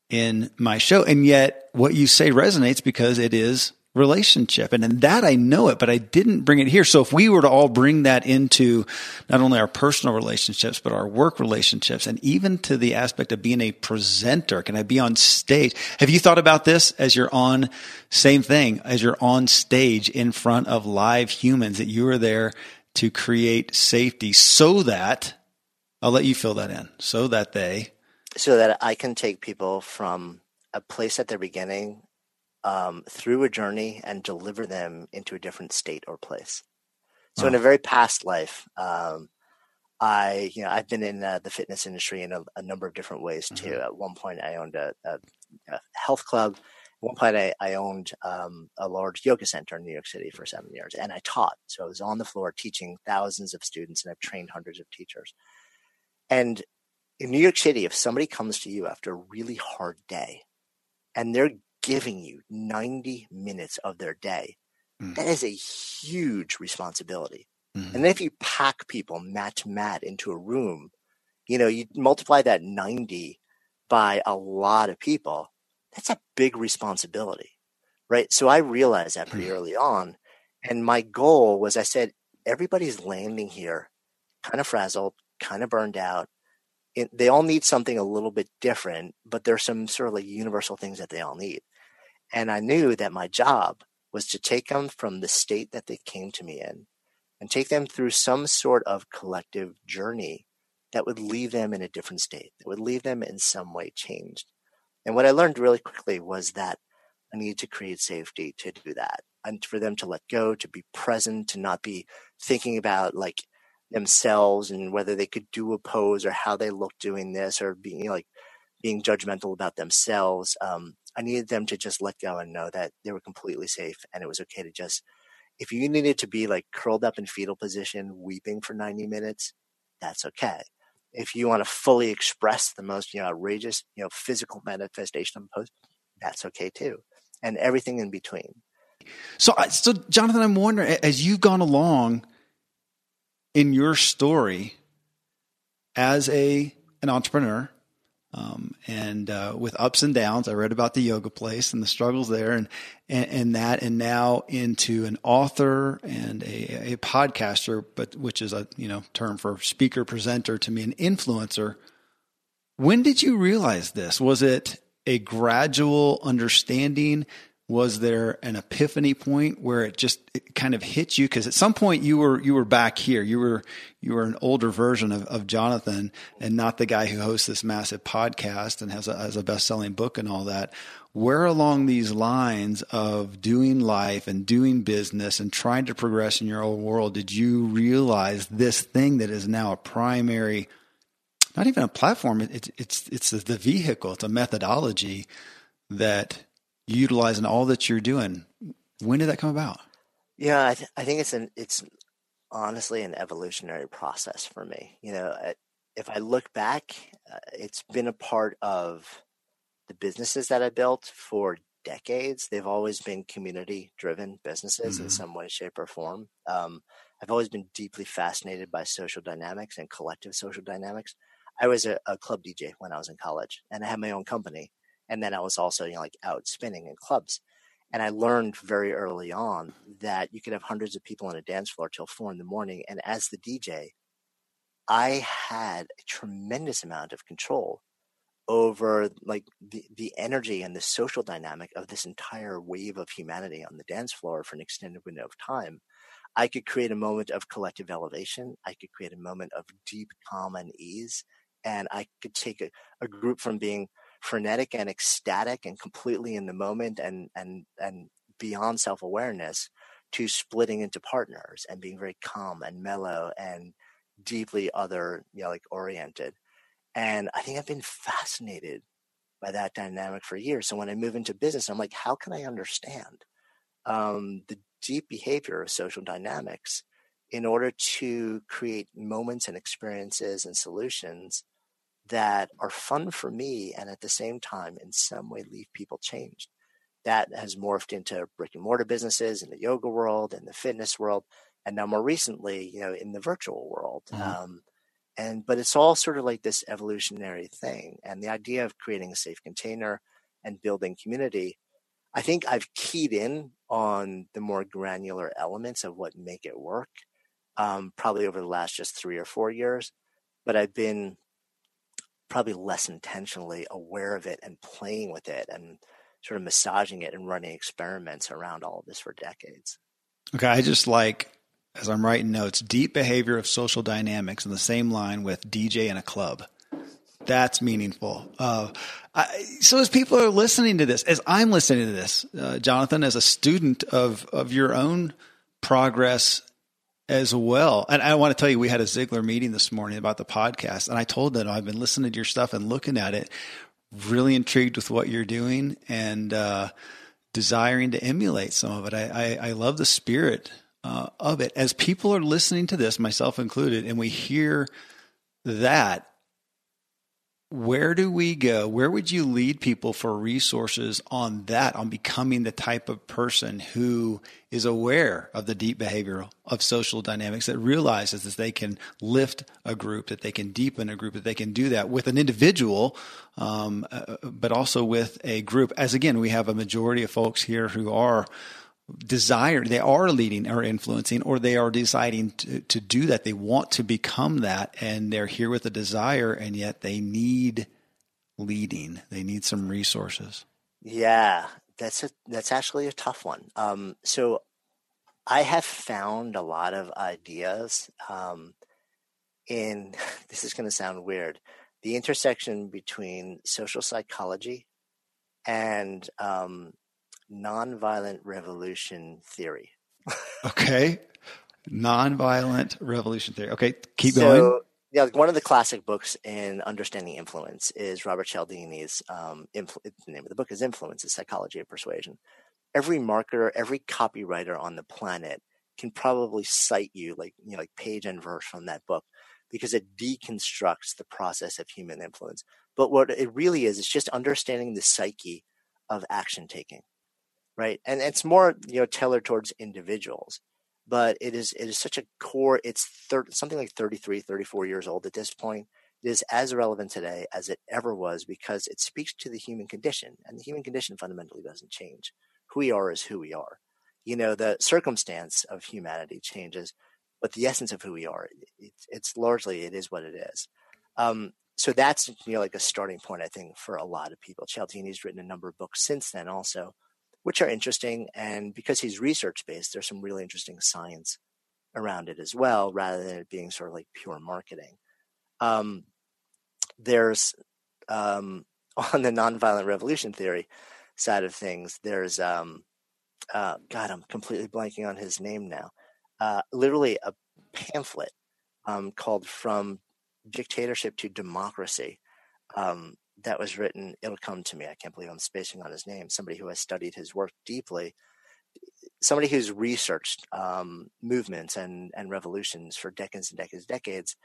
in my show. And yet what you say resonates because it is relationship. And in that I know it, but I didn't bring it here. So if we were to all bring that into not only our personal relationships, but our work relationships and even to the aspect of being a presenter, can I be on stage? Have you thought about this as you're on same thing as you're on stage in front of live humans that you are there to create safety so that I'll let you fill that in so that they so that I can take people from a place at their beginning um, through a journey and deliver them into a different state or place. So, in a very past life, um, I, you know, I've been in uh, the fitness industry in a, a, number of different ways too. Mm-hmm. At one point, I owned a, a, a health club. At one point, I, I owned um, a large yoga center in New York City for seven years, and I taught. So I was on the floor teaching thousands of students, and I've trained hundreds of teachers. And in New York City, if somebody comes to you after a really hard day and they're giving you 90 minutes of their day, Mm. That is a huge responsibility. Mm-hmm. And then if you pack people mat to mat into a room, you know, you multiply that 90 by a lot of people, that's a big responsibility, right? So I realized that pretty mm-hmm. early on. And my goal was I said, everybody's landing here kind of frazzled, kind of burned out. It, they all need something a little bit different, but there's some sort of like universal things that they all need. And I knew that my job was to take them from the state that they came to me in and take them through some sort of collective journey that would leave them in a different state, that would leave them in some way changed. And what I learned really quickly was that I needed to create safety to do that and for them to let go, to be present, to not be thinking about like themselves and whether they could do a pose or how they look doing this or being like being judgmental about themselves. Um, I needed them to just let go and know that they were completely safe and it was okay to just, if you needed to be like curled up in fetal position, weeping for 90 minutes, that's okay. If you want to fully express the most, you know, outrageous, you know, physical manifestation of pose, that's okay too. And everything in between. So, so Jonathan, I'm wondering, as you've gone along in your story as a an entrepreneur, um, and uh, with ups and downs. I read about the yoga place and the struggles there, and and, and that, and now into an author and a, a podcaster, but which is a you know term for speaker presenter to me, an influencer. When did you realize this? Was it a gradual understanding? Was there an epiphany point where it just it kind of hit you? Because at some point you were you were back here. You were you were an older version of, of jonathan and not the guy who hosts this massive podcast and has a, has a best-selling book and all that. Where along these lines of doing life and doing business and trying to progress in your own world did you realize this thing that is now a primary not even a platform it's it's it's the vehicle it's a methodology that utilizing all that you're doing. When did that come about? Yeah, I, th- I think it's an it's honestly an evolutionary process for me. You know, if I look back, uh, it's been a part of the businesses that I built for decades. They've always been community driven businesses mm-hmm. in some way, shape, or form. Um, I've always been deeply fascinated by social dynamics and collective social dynamics. I was a, a club DJ when I was in college, and I had my own company. And then I was also, you know, like out spinning in clubs. And I learned very early on that you could have hundreds of people on a dance floor till four in the morning. And as the DJ, I had a tremendous amount of control over like the, the energy and the social dynamic of this entire wave of humanity on the dance floor for an extended window of time. I could create a moment of collective elevation. I could create a moment of deep calm and ease. And I could take a, a group from being frenetic and ecstatic and completely in the moment and and and beyond self-awareness to splitting into partners and being very calm and mellow and deeply other you know like oriented. And i think i've been fascinated by that dynamic for years. So when i move into business i'm like how can i understand um, the deep behavior of social dynamics in order to create moments and experiences and solutions that are fun for me and at the same time in some way leave people changed. That has morphed into brick and mortar businesses in the yoga world and the fitness world, and now more recently, you know, in the virtual world. Mm-hmm. Um, and but it's all sort of like this evolutionary thing, and the idea of creating a safe container and building community. I think I've keyed in on the more granular elements of what make it work, um, probably over the last just three or four years. But I've been probably less intentionally aware of it and playing with it and sort of massaging it and running experiments around all of this for decades. Okay, I just like as I'm writing notes, deep behavior of social dynamics in the same line with DJ in a club. That's meaningful. Uh, I, so as people are listening to this, as I'm listening to this, uh, Jonathan, as a student of of your own progress as well. And I want to tell you, we had a Ziglar meeting this morning about the podcast, and I told them I've been listening to your stuff and looking at it, really intrigued with what you're doing and uh, desiring to emulate some of it. I, I, I love the spirit uh, of it. As people are listening to this, myself included, and we hear that, where do we go? Where would you lead people for resources on that, on becoming the type of person who is aware of the deep behavioral of social dynamics that realizes that they can lift a group, that they can deepen a group, that they can do that with an individual, um, uh, but also with a group. As again, we have a majority of folks here who are desire they are leading or influencing or they are deciding to, to do that. They want to become that and they're here with a desire and yet they need leading. They need some resources. Yeah that's a that's actually a tough one. Um, so i have found a lot of ideas um, in this is going to sound weird the intersection between social psychology and um, nonviolent revolution theory. okay. Nonviolent revolution theory. Okay, keep so, going. Yeah, one of the classic books in understanding influence is Robert Cialdini's. Um, influ- the name of the book is "Influence: The Psychology of Persuasion." Every marketer, every copywriter on the planet can probably cite you like you know like page and verse from that book because it deconstructs the process of human influence. But what it really is, is just understanding the psyche of action taking right? And it's more you know tailored towards individuals, but it is it is such a core. It's thir- something like 33, 34 years old at this point. It is as relevant today as it ever was because it speaks to the human condition, and the human condition fundamentally doesn't change. Who we are is who we are. You know, the circumstance of humanity changes, but the essence of who we are, it, it's largely it is what it is. Um, so that's you know like a starting point, I think, for a lot of people. Cialdini's written a number of books since then, also which are interesting. And because he's research based, there's some really interesting science around it as well, rather than it being sort of like pure marketing. Um, there's um, on the nonviolent revolution theory side of things, there's um, uh, God, I'm completely blanking on his name now. Uh, literally a pamphlet um, called "From Dictatorship to Democracy," um, that was written, it'll come to me. I can't believe I'm spacing on his name. Somebody who has studied his work deeply, somebody who's researched um, movements and, and revolutions for decades and decades, and decades,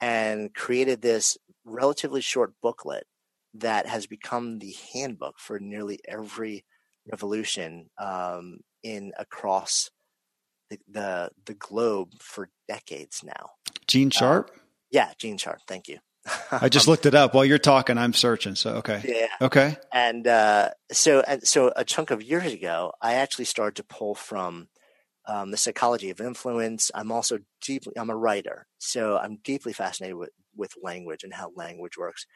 and created this relatively short booklet that has become the handbook for nearly every revolution um, in across the, the, the globe for decades now. Gene Sharp. Uh, yeah, Gene Sharp. Thank you. I just looked it up while you're talking. I'm searching. So okay. Yeah. Okay. And uh, so and so a chunk of years ago, I actually started to pull from um, the psychology of influence. I'm also deeply I'm a writer, so I'm deeply fascinated with with language and how language works.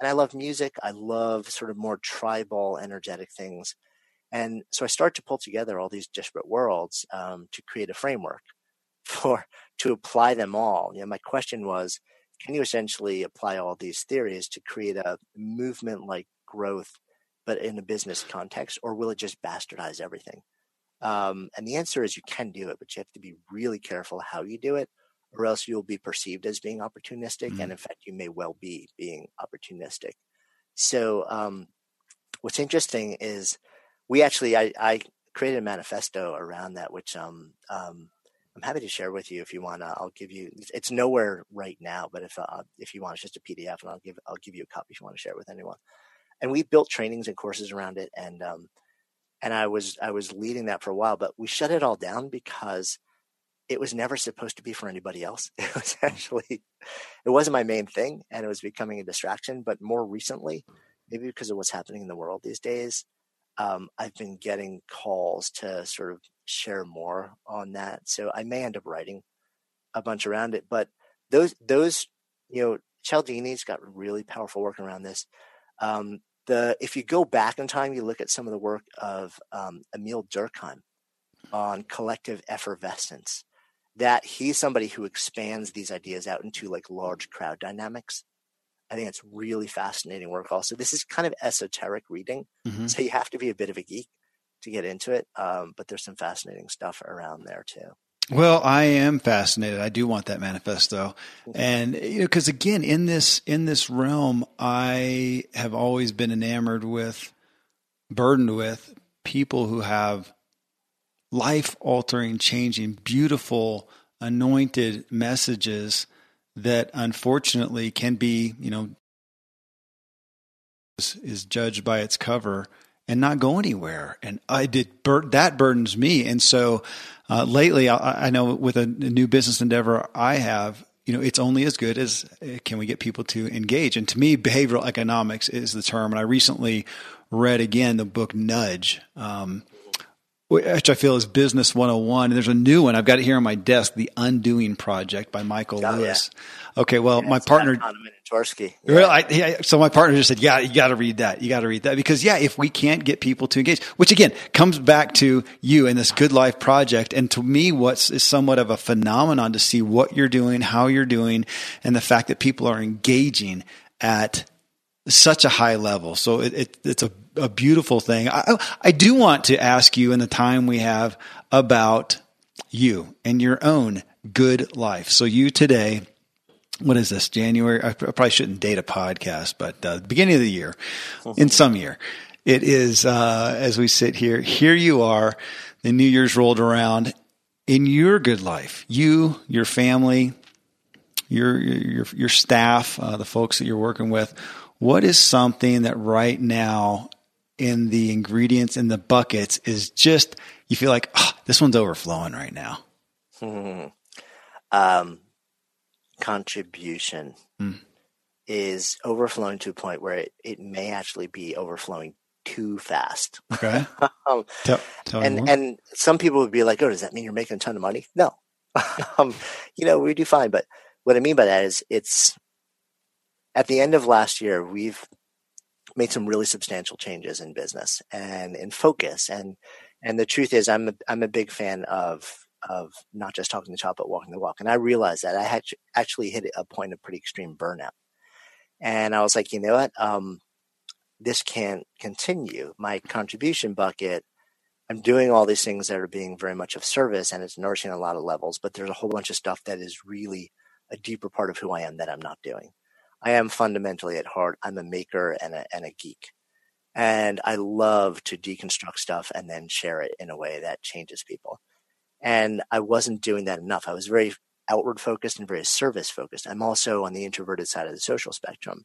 And I love music. I love sort of more tribal, energetic things. And so I started to pull together all these disparate worlds um, to create a framework for to apply them all. You know, my question was can you essentially apply all these theories to create a movement like growth, but in a business context, or will it just bastardize everything? Um, and the answer is you can do it, but you have to be really careful how you do it, or else you'll be perceived as being opportunistic. Mm-hmm. And in fact, you may well be being opportunistic. So, um, what's interesting is we actually, I, I, created a manifesto around that, which um, um, I'm happy to share with you if you want. to. I'll give you. It's nowhere right now, but if uh, if you want, it's just a PDF, and I'll give I'll give you a copy if you want to share it with anyone. And we built trainings and courses around it, and um, and I was I was leading that for a while, but we shut it all down because it was never supposed to be for anybody else. It was actually it wasn't my main thing, and it was becoming a distraction. But more recently, maybe because of what's happening in the world these days, um, I've been getting calls to sort of share more on that. So I may end up writing a bunch around it. But those those you know Cialdini's got really powerful work around this. Um, the if you go back in time, you look at some of the work of um, Emile Durkheim on collective effervescence. That he's somebody who expands these ideas out into like large crowd dynamics. I think it's really fascinating work. Also, this is kind of esoteric reading, mm-hmm. so you have to be a bit of a geek to get into it. Um, but there's some fascinating stuff around there too. Well, I am fascinated. I do want that manifesto, and you know, because again, in this in this realm, I have always been enamored with, burdened with people who have life altering, changing, beautiful, anointed messages that unfortunately can be, you know, is, is judged by its cover and not go anywhere. And I did bur- that burdens me. And so uh, lately, I, I, know with a, a, new business endeavor I have, you know, it's only as good as uh, can we get people to engage. And to me, behavioral economics is the term. And I recently read again the book Nudge. Um, which I feel is Business 101. And there's a new one. I've got it here on my desk, The Undoing Project by Michael oh, Lewis. Yeah. Okay, well, yeah, my partner. Yeah. Really, I, yeah, so my partner just said, "Yeah, you got to read that. You got to read that because yeah, if we can't get people to engage, which again comes back to you and this Good Life project, and to me, what's is somewhat of a phenomenon to see what you're doing, how you're doing, and the fact that people are engaging at such a high level. So it, it, it's a, a beautiful thing. I, I do want to ask you in the time we have about you and your own good life. So you today, what is this, January? I probably shouldn't date a podcast, but uh, beginning of the year, in some year. It is, uh, as we sit here, here you are, the New Year's rolled around in your good life. You, your family, your, your, your staff, uh, the folks that you're working with what is something that right now in the ingredients in the buckets is just you feel like oh, this one's overflowing right now? Um, contribution mm. is overflowing to a point where it, it may actually be overflowing too fast. Okay. um, tell, tell and and some people would be like, "Oh, does that mean you're making a ton of money?" No. um, you know, we do fine, but what I mean by that is it's at the end of last year, we've made some really substantial changes in business and in focus. And and the truth is, I'm a, I'm a big fan of of not just talking the talk, but walking the walk. And I realized that I had actually hit a point of pretty extreme burnout. And I was like, you know what? Um, this can't continue. My contribution bucket, I'm doing all these things that are being very much of service and it's nourishing a lot of levels, but there's a whole bunch of stuff that is really a deeper part of who I am that I'm not doing. I am fundamentally at heart, I'm a maker and a, and a geek. And I love to deconstruct stuff and then share it in a way that changes people. And I wasn't doing that enough. I was very outward focused and very service focused. I'm also on the introverted side of the social spectrum.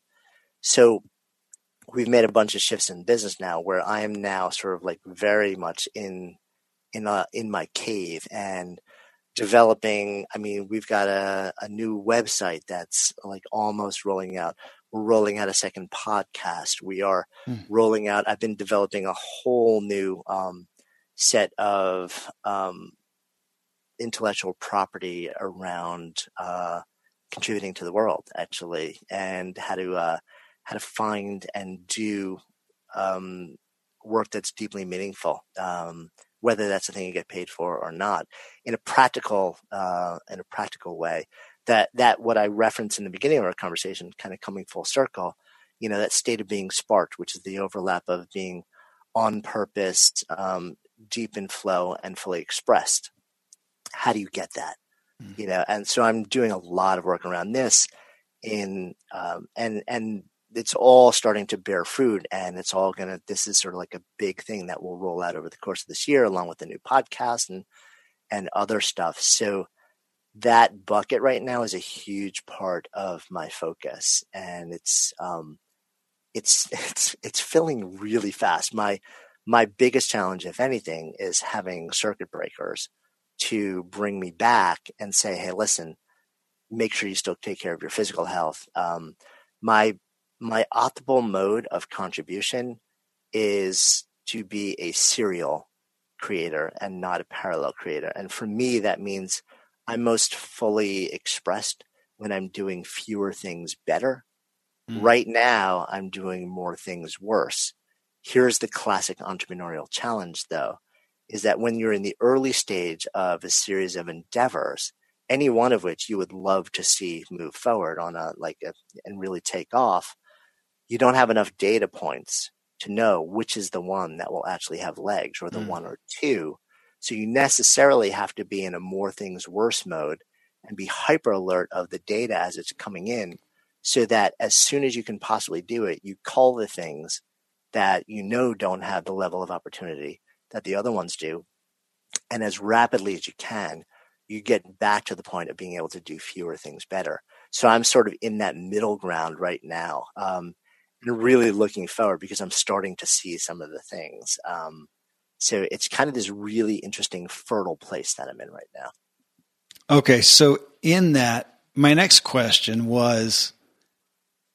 So we've made a bunch of shifts in business now where I am now sort of like very much in in a, uh, in my cave and developing. I mean, we've got a, a new website that's like almost rolling out. We're rolling out a second podcast. We are mm. rolling out. I've been developing a whole new um, set of um, intellectual property around uh, contributing to the world, actually, and how to uh, how to find and do um, work that's deeply meaningful. Um, whether that's the thing you get paid for or not, in a practical uh, in a practical way. That that what I referenced in the beginning of our conversation, kind of coming full circle, you know, that state of being sparked, which is the overlap of being on purpose, um, deep in flow, and fully expressed. How do you get that? Mm-hmm. You know, and so I'm doing a lot of work around this in um, and and it's all starting to bear fruit and it's all to this is sort of like a big thing that will roll out over the course of this year along with the new podcast and and other stuff. So that bucket right now is a huge part of my focus and it's um it's it's it's filling really fast. My my biggest challenge if anything is having circuit breakers to bring me back and say hey listen make sure you still take care of your physical health. Um, my my optimal mode of contribution is to be a serial creator and not a parallel creator. And for me, that means I'm most fully expressed when I'm doing fewer things better. Mm. Right now, I'm doing more things worse. Here's the classic entrepreneurial challenge, though, is that when you're in the early stage of a series of endeavors, any one of which you would love to see move forward on a like a, and really take off, you don't have enough data points to know which is the one that will actually have legs or the mm. one or two. So you necessarily have to be in a more things worse mode and be hyper alert of the data as it's coming in so that as soon as you can possibly do it, you call the things that you know don't have the level of opportunity that the other ones do. And as rapidly as you can, you get back to the point of being able to do fewer things better. So I'm sort of in that middle ground right now. Um, really looking forward because I'm starting to see some of the things. Um, so it's kind of this really interesting, fertile place that I'm in right now. Okay. So, in that, my next question was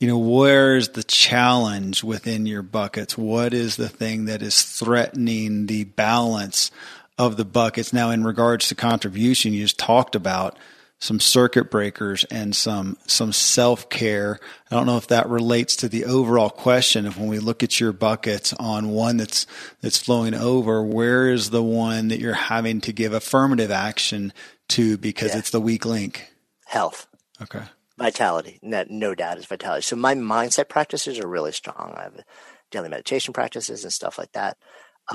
you know, where's the challenge within your buckets? What is the thing that is threatening the balance of the buckets? Now, in regards to contribution, you just talked about some circuit breakers and some some self care. I don't know if that relates to the overall question of when we look at your buckets on one that's that's flowing over, where is the one that you're having to give affirmative action to because yeah. it's the weak link? Health. Okay. Vitality. No, no doubt is vitality. So my mindset practices are really strong. I have daily meditation practices and stuff like that.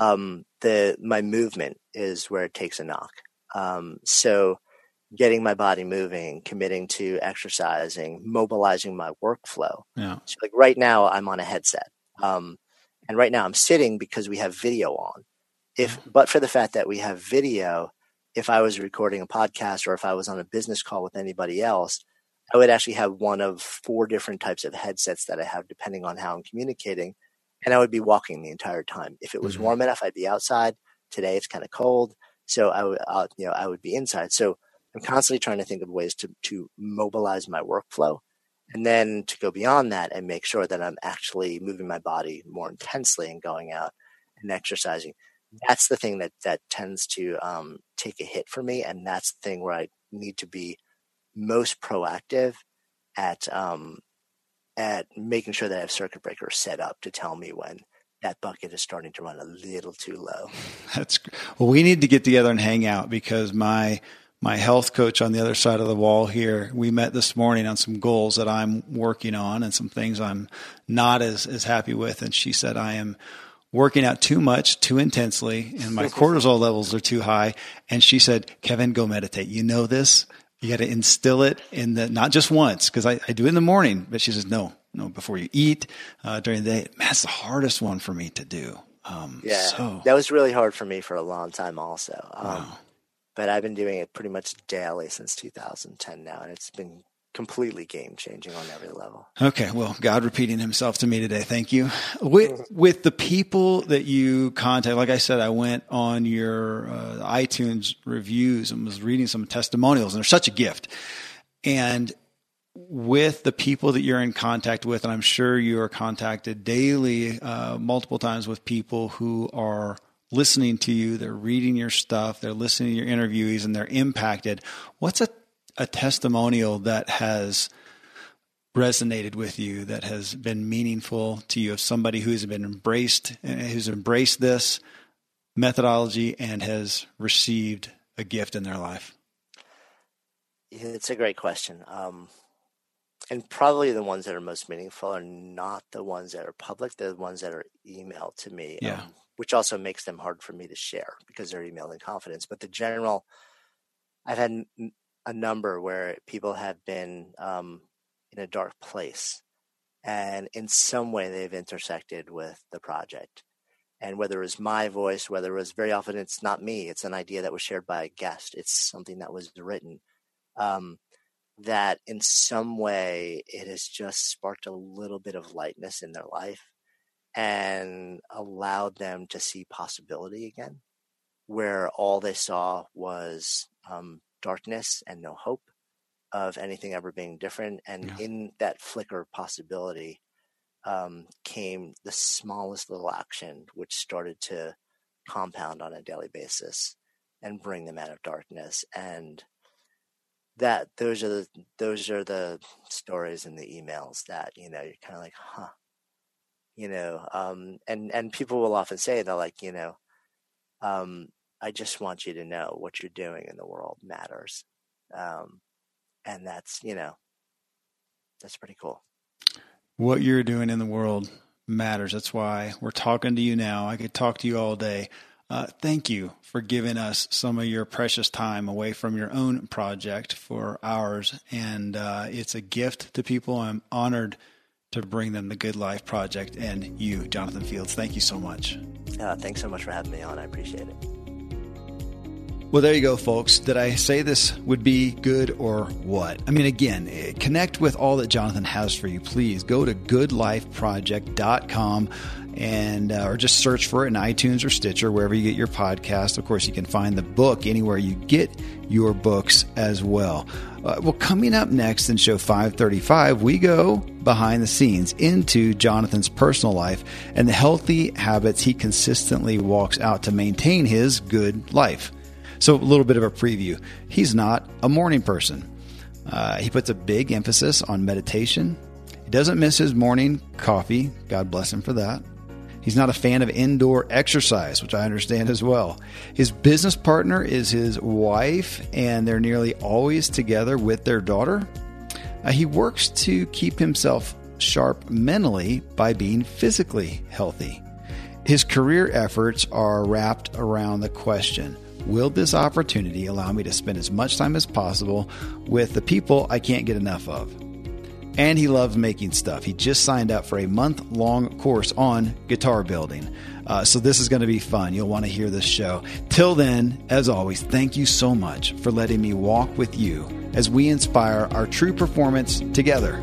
Um, the my movement is where it takes a knock. Um, so getting my body moving, committing to exercising, mobilizing my workflow. Yeah. So like right now I'm on a headset. Um, and right now I'm sitting because we have video on. If, but for the fact that we have video, if I was recording a podcast or if I was on a business call with anybody else, I would actually have one of four different types of headsets that I have depending on how I'm communicating. And I would be walking the entire time. If it was mm-hmm. warm enough, I'd be outside. Today it's kind of cold. So I would, uh, you know, I would be inside. So I'm constantly trying to think of ways to, to mobilize my workflow and then to go beyond that and make sure that I'm actually moving my body more intensely and going out and exercising. That's the thing that, that tends to um, take a hit for me. And that's the thing where I need to be most proactive at um, at making sure that I have circuit breakers set up to tell me when that bucket is starting to run a little too low. That's well. We need to get together and hang out because my my health coach on the other side of the wall here. We met this morning on some goals that I'm working on and some things I'm not as, as happy with. And she said, I am working out too much, too intensely, and my cortisol levels are too high. And she said, Kevin, go meditate. You know this. You got to instill it in the, not just once, because I, I do it in the morning, but she says, no, no, before you eat, uh, during the day. That's the hardest one for me to do. Um, yeah, so. that was really hard for me for a long time also. Um, wow but I've been doing it pretty much daily since 2010 now, and it's been completely game changing on every level. Okay, well, God repeating Himself to me today. Thank you. With with the people that you contact, like I said, I went on your uh, iTunes reviews and was reading some testimonials, and they're such a gift. And with the people that you're in contact with, and I'm sure you are contacted daily, uh, multiple times with people who are listening to you, they're reading your stuff, they're listening to your interviewees, and they're impacted. What's a, a testimonial that has resonated with you, that has been meaningful to you of somebody who's been embraced, who's embraced this methodology and has received a gift in their life? It's a great question. Um, and probably the ones that are most meaningful are not the ones that are public, they're the ones that are emailed to me. Yeah. Um, which also makes them hard for me to share because they're emailed in confidence. But the general, I've had a number where people have been um, in a dark place, and in some way they've intersected with the project. And whether it was my voice, whether it was very often it's not me, it's an idea that was shared by a guest, it's something that was written. Um, that in some way it has just sparked a little bit of lightness in their life and allowed them to see possibility again, where all they saw was um, darkness and no hope of anything ever being different. And yeah. in that flicker of possibility um, came the smallest little action, which started to compound on a daily basis and bring them out of darkness. And that those are the those are the stories in the emails that you know you're kind of like, huh, you know um, and and people will often say they're like you know um, i just want you to know what you're doing in the world matters um, and that's you know that's pretty cool. What you're doing in the world matters. That's why we're talking to you now. I could talk to you all day. Uh, thank you for giving us some of your precious time away from your own project for ours and uh, it's a gift to people. I'm honored to bring them the Good Life Project and you, Jonathan Fields. Thank you so much. Uh, thanks so much for having me on. I appreciate it. Well, there you go, folks. Did I say this would be good or what? I mean, again, connect with all that Jonathan has for you. Please go to goodlifeproject.com and uh, or just search for it in iTunes or Stitcher, wherever you get your podcast. Of course, you can find the book anywhere you get your books as well. Uh, well, coming up next in show 535, we go behind the scenes into Jonathan's personal life and the healthy habits he consistently walks out to maintain his good life. So, a little bit of a preview. He's not a morning person. Uh, he puts a big emphasis on meditation. He doesn't miss his morning coffee. God bless him for that. He's not a fan of indoor exercise, which I understand as well. His business partner is his wife, and they're nearly always together with their daughter. Uh, he works to keep himself sharp mentally by being physically healthy. His career efforts are wrapped around the question Will this opportunity allow me to spend as much time as possible with the people I can't get enough of? And he loves making stuff. He just signed up for a month long course on guitar building. Uh, so this is going to be fun. You'll want to hear this show. Till then, as always, thank you so much for letting me walk with you as we inspire our true performance together.